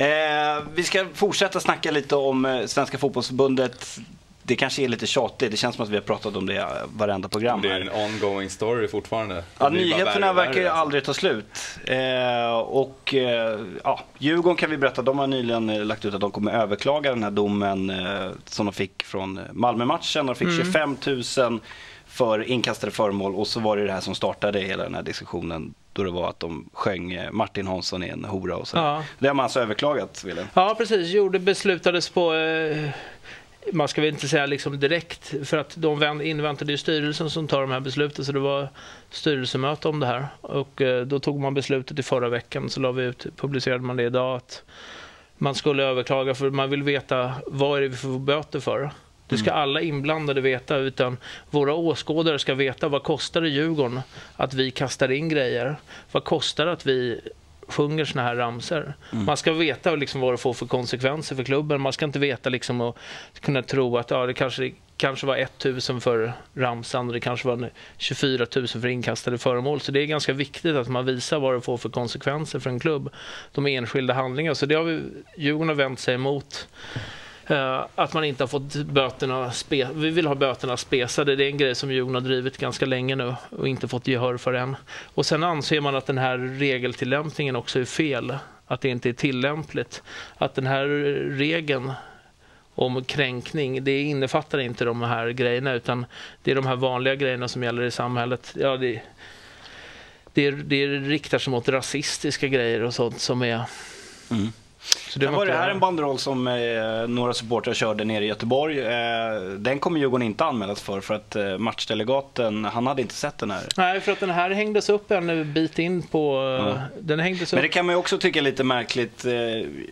Eh, vi ska fortsätta snacka lite om eh, Svenska fotbollsförbundet. Det kanske är lite tjatigt, det känns som att vi har pratat om det varenda program. Det är en ongoing story fortfarande. Ja, nyheterna verkar ju alltså. aldrig ta slut. Eh, och eh, ja, Djurgården kan vi berätta, de har nyligen eh, lagt ut att de kommer överklaga den här domen eh, som de fick från Malmö-matchen. De fick Mm. 25 000 för inkastade föremål och så var det det här som startade hela den här diskussionen då det var att de sjöng eh, Martin Hansson är en hora och så. Ja. Det har man alltså överklagat, Wille. Ja, precis. Jo, det beslutades på... Eh, man ska väl inte säga liksom direkt, för att de vänt- inväntade ju styrelsen som tar de här besluten, så det var styrelsemöte om det här. Och eh, då tog man beslutet i förra veckan, så la vi ut, publicerade man det idag, att man skulle överklaga, för man vill veta vad är det vi får böter för. Det ska alla inblandade veta, utan våra åskådare ska veta vad kostar det Djurgården att vi kastar in grejer? Vad kostar det att vi sjunger såna här ramser. Man ska veta liksom vad det får för konsekvenser för klubben. Man ska inte veta liksom och kunna tro att ja, det kanske, kanske var 1000 för ramsan och det kanske var 24 000 för inkastade föremål. Så det är ganska viktigt att man visar vad det får för konsekvenser för en klubb. De enskilda handlingar. Så det har vi, Djurgården har vänt sig emot. Eh, att man inte har fått böterna spe, Vi vill ha böterna spesade. Det är en grej som Jon har drivit ganska länge nu och inte fått gehör för än. Och sen anser man att den här regeltillämpningen också är fel. Att det inte är tillämpligt. Att den här regeln om kränkning, det innefattar inte de här grejerna utan det är de här vanliga grejerna som gäller i samhället. Ja, det, det, det riktar sig mot rasistiska grejer och sånt som är... Mm. Det var måste det här en banderoll som eh, några supportrar körde nere i Göteborg. Eh, den kommer Djurgården inte anmälas för, för att eh, matchdelegaten, han hade inte sett den här. Nej, för att den här hängdes upp en bit in på... Ja. Den hängdes Men upp... det kan man ju också tycka är lite märkligt. eh,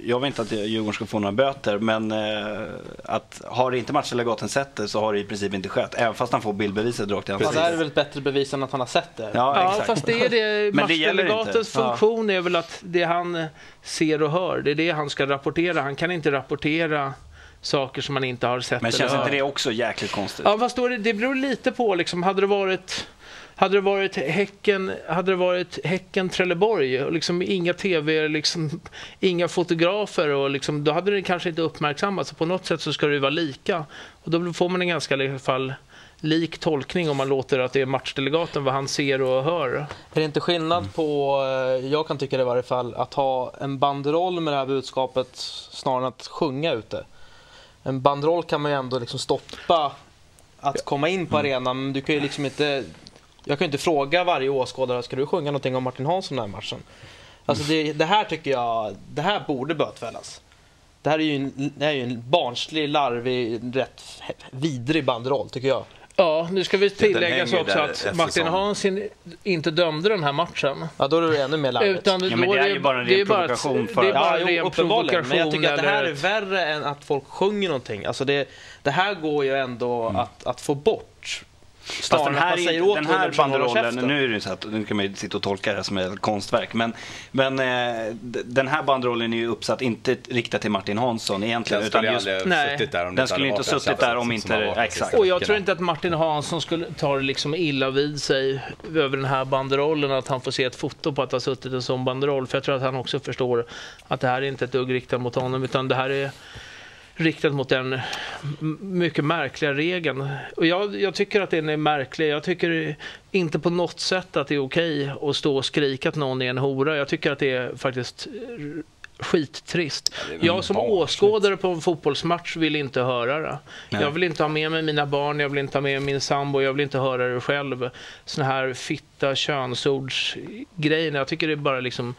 Jag vill inte att Djurgården ska få några böter, men eh, att har inte matchdelegaten sett det så har det i princip inte skett. Även fast han får bildbeviset rakt i Ja, det här är ansiktet. väl ett bättre bevis än att han har sett det. Ja, Ja, exakt. fast det är det. Men Matchdelegatens inte. Ja. funktion är väl att det han ser och hör, det är det han ska rapportera. Han kan inte rapportera saker som han inte har sett Men eller känns inte hört. det också jäkligt konstigt? Ja, fast då är det, det beror lite på liksom, hade det varit hade det varit Häcken, hade det varit häcken Trelleborg och liksom inga tv, liksom, inga fotografer och liksom, då hade det kanske inte uppmärksammats. Så På något sätt så ska det ju vara lika. Och då får man en ganska i alla fall lik tolkning om man låter att det är matchdelegaten vad han ser och hör. Är det inte skillnad på, eh, jag kan tycka det i varje fall, att ha en banderoll med det här budskapet snarare än att sjunga ute? En banderoll kan man ju ändå liksom stoppa att komma in på arenan, men du kan ju liksom inte... Jag kan ju inte fråga varje åskådare, ska du sjunga någonting om Martin Hansson den här matchen? Alltså det, det här tycker jag, det här borde bötfällas. Det här är ju en, det här är ju en barnslig, larvig, rätt vidrig banderoll tycker jag. Ja, nu ska vi tillägga så också att Martin Hansson inte dömde den här matchen. Ja, då är det ännu mer larvigt. Utan Ja, men det är ju bara en ren det är bara ett- provokation för- Det är bara Ja, jo, ren provokation. Men jag tycker att det här är värre än att folk sjunger någonting. Alltså det, det här går ju ändå att, att få bort. Fast den här, säger den här banderollen, nu är det så att nu kan man ju sitta och tolka det här som ett konstverk, men, men eh, den här banderollen är ju uppsatt inte riktad till Martin Hansson egentligen, Den utan skulle ju just, Nej. suttit där om det Den inte skulle inte suttit där om inte- har exakt. Och jag tror inte att Martin Hansson skulle ta det liksom illa vid sig över den här banderollen, att han får se ett foto på att ha suttit en sån banderoll. För jag tror att han också förstår att det här är inte ett dugg riktat mot honom, utan det här är riktat mot den mycket märkliga regeln. Och jag, jag tycker att den är märklig. Jag tycker inte på något sätt att det är okej att stå och skrika att någon är en hora. Jag tycker att det är faktiskt skittrist. väl jag som barnsligt. åskådare på en fotbollsmatch vill inte höra det. Nej. Jag vill inte ha med mig mina barn, jag vill inte ha med min sambo, jag vill inte höra det själv. Såna här fitta könsordsgrejer. Jag tycker det är bara liksom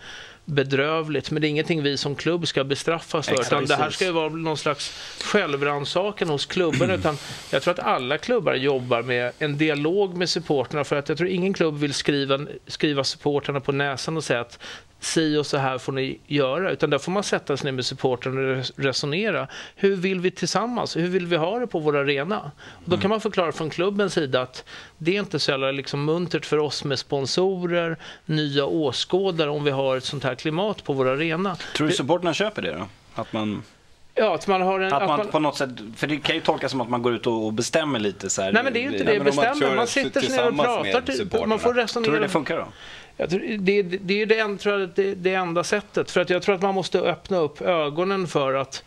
bedrövligt, men det är ingenting vi som klubb ska bestraffas för. Exakt, Utan det här ska ju vara någon slags självrannsakan hos klubben. Utan jag tror att alla klubbar jobbar med en dialog med supporterna för att jag tror ingen klubb vill skriva, skriva supporterna på näsan och säga att si och så här får ni göra. Utan där får man sätta sig ner med supportrarna och res- resonera. Hur vill vi tillsammans? Hur vill vi ha det på vår arena? Och då kan man förklara från klubbens sida att det är inte så jävla liksom muntert för oss med sponsorer, nya åskådare om vi har ett sånt här klimat på vår arena. tror du supporterna köper det då? Att man, Ja, att man har en... att att man man- på något sätt, för det kan ju tolkas som att man går ut och bestämmer lite så här. Nej men det är ju inte Nej, det man bestämmer. kör Man sitter sig ner och pratar. Typ, man får Tror du resonera. det funkar då? Jag tror, det, det, är det, tror jag, det, det enda sättet. För att jag tror att man måste öppna upp ögonen för att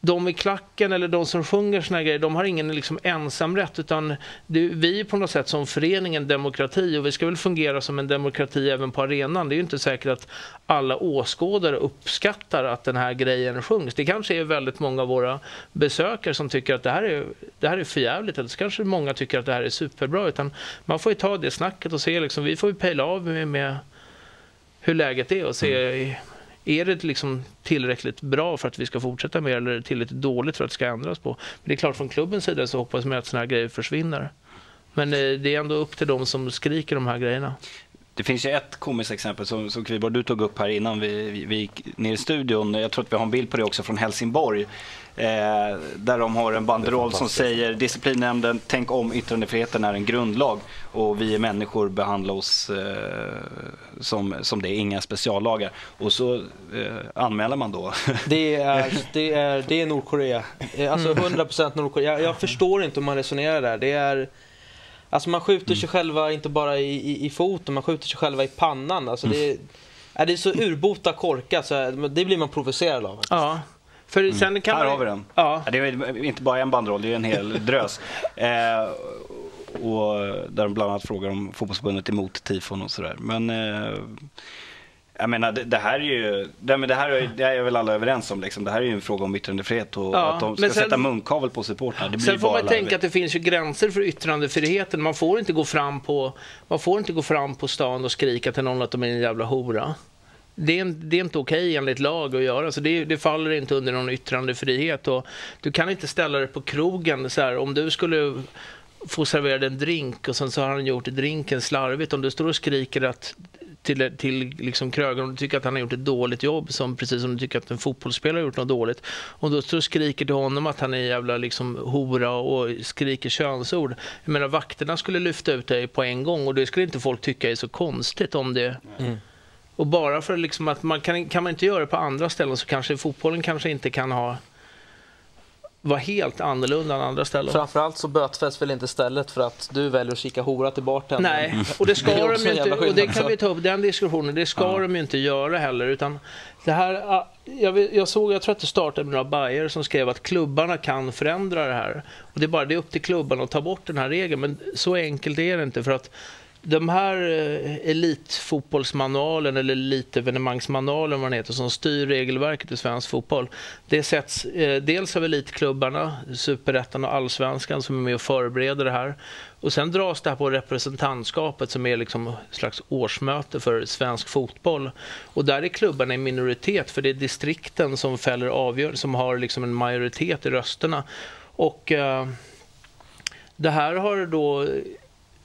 de i klacken eller de som sjunger såna grejer, de har ingen liksom ensamrätt utan det, vi är på något sätt som förening en demokrati och vi ska väl fungera som en demokrati även på arenan. Det är ju inte säkert att alla åskådare uppskattar att den här grejen sjungs. Det kanske är väldigt många av våra besökare som tycker att det här är, det här är för jävligt eller så kanske många tycker att det här är superbra. Utan man får ju ta det snacket och se, liksom, vi får ju pejla av med, med hur läget är och se är det liksom tillräckligt bra för att vi ska fortsätta med det, eller är det tillräckligt dåligt för att det ska ändras på? Men det är klart från klubbens sida så hoppas man att sådana här grejer försvinner. Men eh, det är ändå upp till de som skriker de här grejerna. Det finns ju ett komiskt exempel som, som Kviborg, du tog upp här innan vi, vi, vi gick ner i studion. Jag tror att vi har en bild på det också från Helsingborg. Eh, där de har en banderoll som säger disciplinnämnden, tänk om yttrandefriheten är en grundlag och vi är människor, behandla oss eh, som, som det, är inga speciallagar. Och så eh, anmäler man då. Det är, det är, det är Nordkorea. Eh, Alltså 100% Nordkorea. Jag, jag förstår inte hur man resonerar där. Det är... Alltså man skjuter sig själva inte bara i, i, i foten, man skjuter sig själva i pannan. Alltså det, är, är det är så urbota korkat så det blir man provocerad av. Ja. För sen kan här man, har vi den. Ja. Ja, Det är inte bara en banderoll, det är en hel drös. Eh, och där de bland annat frågar om fotbollsförbundet är emot tifon och sådär. Men eh, jag menar, det, det här är ju, det, men det här är, det är väl alla överens om. Liksom. Det här är ju en fråga om yttrandefrihet och Ja, att de ska sen- sätta munkavel på supportrarna. Det blir Sen får man tänka att det finns ju gränser för yttrandefriheten. Man får inte gå fram på, man får inte gå fram på stan och skrika till någon att de är en jävla hora. Det är, det är inte okej enligt lag att göra, så det, det faller inte under någon yttrandefrihet. Och du kan inte ställa dig på krogen så här, om du skulle få serverad en drink och sen så har han gjort drinken slarvigt. Om du står och skriker att till, till liksom krögaren om du tycker att han har gjort ett dåligt jobb, som, precis som du tycker att en fotbollsspelare har gjort något dåligt. Om du står och skriker till honom att han är en jävla liksom, hora och skriker könsord. Jag menar, vakterna skulle lyfta ut dig på en gång och det skulle inte folk tycka är så konstigt om det och bara för liksom att man kan, kan man inte göra det på andra ställen så kanske fotbollen kanske inte kan ha vara helt annorlunda än andra ställen. Framförallt så bötfästs väl inte stället för att du väljer att kika hora till bartendern. Nej, och det ska Det de inte, och det kan vi ta upp, den diskussionen, det ska de ju inte göra heller. Utan det här, jag, jag såg, jag tror att det startade med några bajer som skrev att klubbarna kan förändra det här. Och det är bara det är upp till klubbarna att ta bort den här regeln, men så enkelt är det inte. för att de här eh, elitfotbollsmanualen eller elitevenemangsmanualen vad den heter, som styr regelverket i svensk fotboll. Det sätts eh, dels av elitklubbarna, superettan och allsvenskan som är med och förbereder det här. Och sen dras det här på representantskapet som är liksom ett slags årsmöte för svensk fotboll. Och där är klubbarna i minoritet för det är distrikten som fäller avgör, som har liksom en majoritet i rösterna. Och eh, det här har då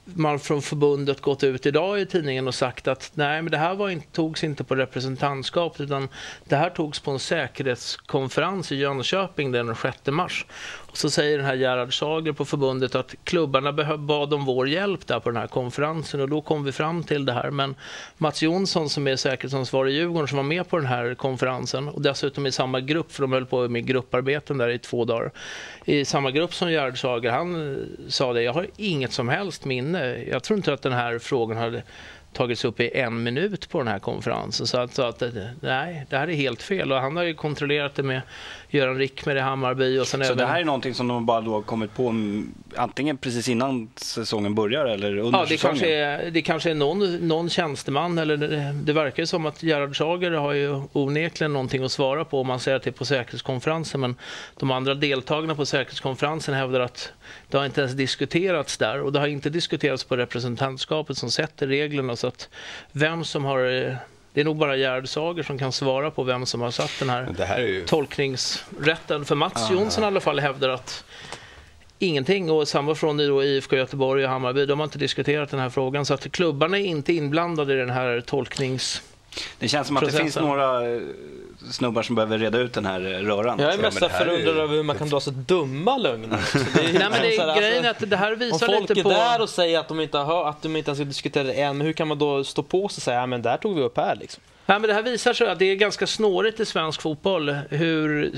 man från förbundet gått ut idag i tidningen och sagt att nej, men det här var inte, togs inte på representantskapet utan det här togs på en säkerhetskonferens i Jönköping den 6 mars. Och så säger den här Gerhard Sager på förbundet att klubbarna bad om vår hjälp där på den här konferensen och då kom vi fram till det här. Men Mats Jonsson som är säkerhetsansvarig i Djurgården som var med på den här konferensen och dessutom i samma grupp, för de höll på med grupparbeten där i två dagar. I samma grupp som Gerhard Sager, han eh, sa det, jag har inget som helst minne. Jag tror inte att den här frågan hade tagits upp i en minut på den här konferensen. Så att, så att nej, det här är helt fel. Och han har ju kontrollerat det med Göran Rickmer i Hammarby och sen Så även... det här är någonting som de bara då kommit på antingen precis innan säsongen börjar eller under Ja, det säsongen? kanske är, det kanske är någon, någon tjänsteman, eller det, det verkar ju som att Gerhard Sager har ju onekligen någonting att svara på om man säger att det är på säkerhetskonferensen. Men de andra deltagarna på säkerhetskonferensen hävdar att det har inte ens diskuterats där och det har inte diskuterats på representantskapet som sätter reglerna. Så att vem som har... Det är nog bara Gerhard Sager som kan svara på vem som har satt den här här är ju... tolkningsrätten. För Mats Jonsson i alla fall hävdar att ingenting och samma från då IFK Göteborg och Hammarby. De har inte diskuterat den här frågan så att klubbarna är inte inblandade i den här tolknings... Det känns som att det processen. finns några eh, snubbar som behöver reda ut den här eh, röran. Jag är mest det förundrad över hur man kan dra så dumma lögner. Det Nej, men det, här, grejen är alltså, att det här om visar folk lite är på... där och säger att de inte har att de inte ens har diskuterat det än, men hur kan man då stå på sig och säga ja men där tog vi upp här liksom? Nej, men det här visar sig att det är ganska snårigt i svensk fotboll. Hur,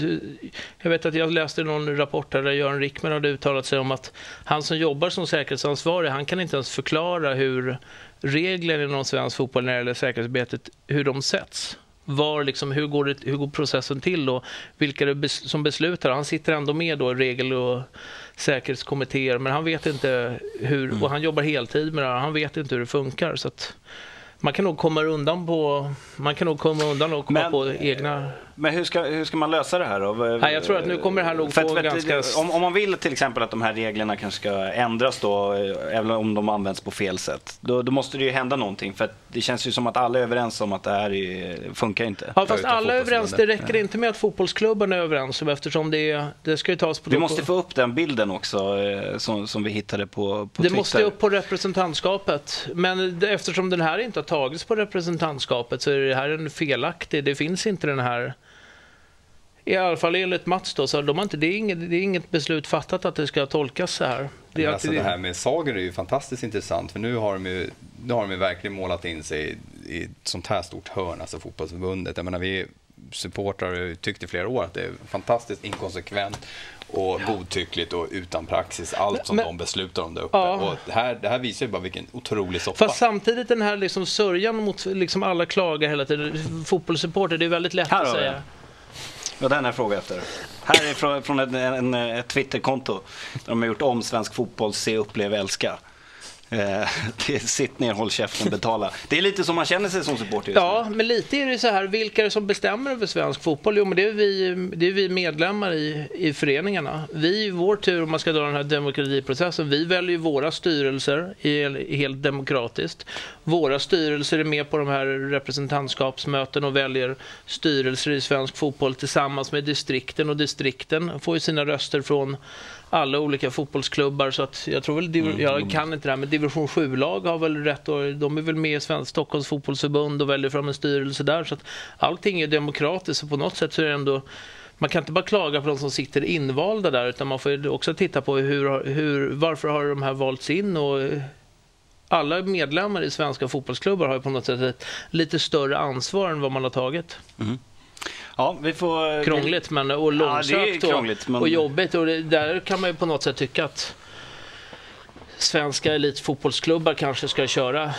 jag vet att jag läste någon rapport här där Göran Rickman hade uttalat sig om att han som jobbar som säkerhetsansvarig, han kan inte ens förklara hur regler inom svensk fotboll när det gäller säkerhetsarbetet, hur de sätts. Var liksom, hur, går det, hur går processen till och vilka det bes, som beslutar? Han sitter ändå med då i regel och säkerhetskommittéer men han vet inte hur, och han jobbar heltid med det här, han vet inte hur det funkar. Så att, man kan nog komma undan på, man kan nog komma undan och komma Men- på egna... Men hur ska, hur ska man lösa det här då? Nej, jag tror att nu kommer det här nog få att- ganska- Om, om man vill till exempel att de här reglerna kanske ska ändras då, eh, även om de används på fel sätt, då, då måste det ju hända någonting. För att det känns ju som att alla är överens om att det här är, funkar inte. Ja, fast alla är överens. Det räcker inte med att fotbollsklubben är överens om eftersom det, det ska ju tas på... Vi måste få upp den bilden också eh, som, som vi hittade på, på det Twitter. måste upp på representantskapet. Men det, eftersom den här inte har tagits på representantskapet så är det här en felaktig. Det finns inte den här... I alla fall enligt Mats då, så de har inte, det, är inget, det är inget beslut fattat att det ska tolkas så här. Det, är Men att alltså det här med Sager är ju fantastiskt intressant för nu har de ju, nu har de ju verkligen målat in sig i ett sånt här stort hörn, alltså fotbollsförbundet. Jag menar, vi supportrar har ju tyckt i flera år att det är fantastiskt inkonsekvent och godtyckligt och utan praxis, allt som Men- de beslutar om där uppe. Ja. Och det, här, det här visar ju bara vilken otrolig soppa. Fast samtidigt den här liksom sörjan mot liksom alla klagar hela tiden. Fotbollssupporter, det är väldigt lätt Här att säga. Ja, den är jag fråga efter. Här är från, från en, en, ett Twitterkonto där de har gjort om svensk fotboll, se, uppleva, älska. Eh, det sitt ner, håll käften, betala. Det är lite som man känner sig som supporter just Ja, men lite är det så här, vilka är det som bestämmer över svensk fotboll? Jo, men det är vi, det är vi medlemmar i, i föreningarna. Vi, i vår tur, om man ska dra den här demokratiprocessen, vi väljer våra styrelser i, helt demokratiskt. Våra styrelser är med på de här representantskapsmöten och väljer styrelser i svensk fotboll tillsammans med distrikten. Och distrikten får ju sina röster från alla olika fotbollsklubbar. Så att jag tror väl, div- jag kan inte det här men division 7-lag har väl rätt och de är väl med i Svensk Stockholms fotbollsförbund och väljer fram en styrelse där. Så att allting är demokratiskt. Och på något sätt så är det ändå man kan inte bara klaga på de som sitter invalda där utan man får också titta på hur, hur, varför har de här valts in och alla medlemmar i svenska fotbollsklubbar har ju på något sätt ett lite större ansvar än vad man har tagit. Ja, vi får... Krångligt men, och Ja, långsökt krångligt, och, men- och jobbigt. Och det, där kan man ju på något sätt tycka att svenska elitfotbollsklubbar kanske ska köra,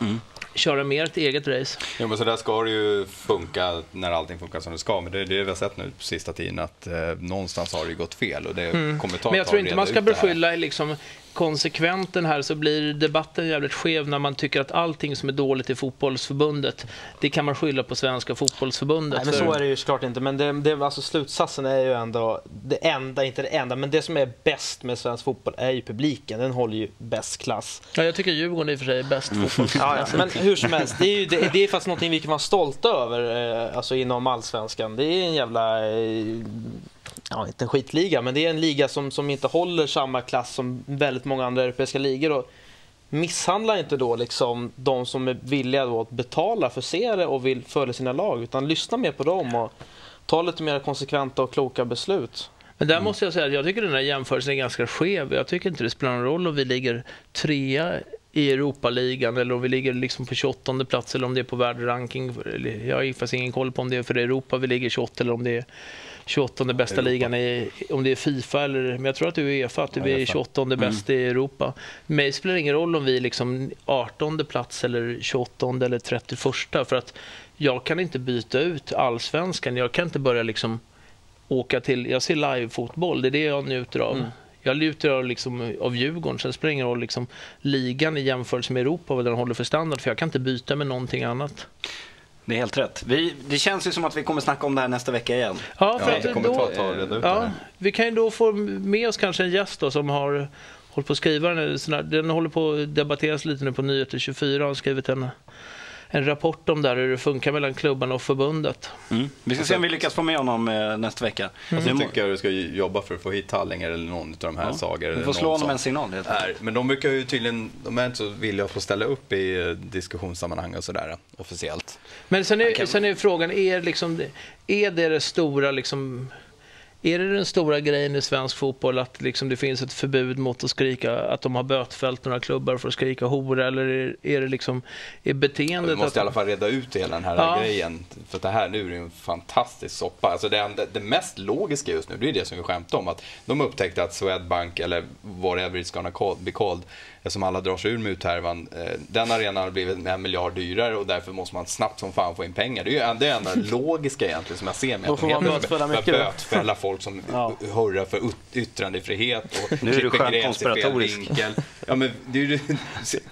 Mm. köra mer ett eget race. Ja, men så där ska det ju funka när allting funkar som det ska. Men det är det vi har sett nu på sista tiden att eh, någonstans har det ju gått fel och det kommer ta Men jag tror inte man ska beskylla liksom konsekvent den här så blir debatten jävligt skev när man tycker att allting som är dåligt i fotbollsförbundet det kan man skylla på svenska fotbollsförbundet. Nej, men så är det ju såklart inte. Men det, det, alltså, slutsatsen är ju ändå det enda, inte det enda, men det som är bäst med svensk fotboll är ju publiken. Den håller ju bäst klass. ja, jag tycker Djurgården i och för sig är bäst Mm. fotboll. Ja, ja. Men hur som helst, det är ju det, det är faktiskt någonting vi kan vara stolta över eh, alltså inom allsvenskan. Det är en jävla, eh, ja inte en skitliga, men det är en liga som, som inte håller samma klass som väldigt många andra europeiska ligor. Och misshandla inte då liksom de som är villiga då att betala för att och vill följa sina lag, utan lyssna mer på dem och ta lite mer konsekventa och kloka beslut. Men där måste jag säga att jag tycker den här jämförelsen är ganska skev. Jag tycker inte det spelar någon roll om vi ligger trea i Europaligan eller om vi ligger liksom på 28 plats eller om det är på världsranking. Jag har faktiskt ingen koll på om det är för Europa vi ligger 28 eller om det är 28 bästa Europa. ligan i, om det är Fifa eller, men jag tror att det är Uefa, att vi är Uefa. 28 bäst i Europa. Mig spelar det ingen roll om vi är liksom 18 plats eller 28 eller 31 för att jag kan inte byta ut allsvenskan. Jag kan inte börja liksom åka till, jag ser live-fotboll, det är det jag njuter av. Mm. Jag njuter av, liksom, av Djurgården, sen spelar det ingen roll liksom, ligan i jämförelse med Europa, vad den håller för standard, för jag kan inte byta med någonting annat. Det är helt rätt. Vi, det känns ju som att vi kommer snacka om det här nästa vecka igen. Ja, för Ja, att det kommer då, ta ett tag att reda ut ja. Vi kan ju då få med oss kanske en gäst då, som har hållit på att skriva den. Den håller på att debatteras lite nu på Nyheter 24. Han har skrivit en, en rapport om där hur det funkar mellan klubbarna och förbundet. Mm. Vi ska se om vi lyckas få med honom eh, nästa vecka. Och så Nu må- tycker jag du ska jobba för att få hit Tallinger eller någon av de här Ja. Sager. Eller får slå honom en signal. Helt är. Men de brukar ju tydligen, de är inte så villiga att få ställa upp i eh, diskussionssammanhang och sådär officiellt. Men sen är, kan- sen är frågan, är, liksom, är det det stora liksom, är det den stora grejen i svensk fotboll att liksom det finns ett förbud mot att skrika, att de har bötfällt några klubbar för att skrika hora eller är, det liksom, är beteendet Vi måste att... i alla fall reda ut hela den här Ja. grejen. För det här nu är ju en fantastisk soppa. Alltså det, det mest logiska just nu, det är det som vi skämtar om. Att de upptäckte att Swedbank, eller whatever it's gonna be called, eftersom alla drar sig ur muthärvan. Eh, den arenan har blivit en miljard dyrare och därför måste man snabbt som fan få in pengar. Det är ju det enda logiska egentligen som jag ser med man bötfälla mycket då. bötfälla folk som Ja. hurrar för yttrandefrihet och Nu är du klipper gräs i fel konspiratorisk. vinkel. Ja, men det är ju,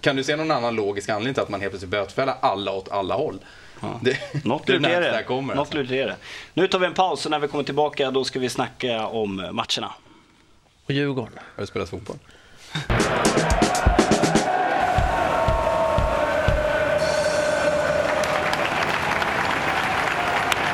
kan du se någon annan logisk anledning till att man helt plötsligt bötfäller alla åt alla håll? Det, Något det är lurt är det. kommer. Något Alltså. lurt är det. Nu tar vi en paus och när vi kommer tillbaka då ska vi snacka om matcherna. Och Djurgården. Har du spelat fotboll?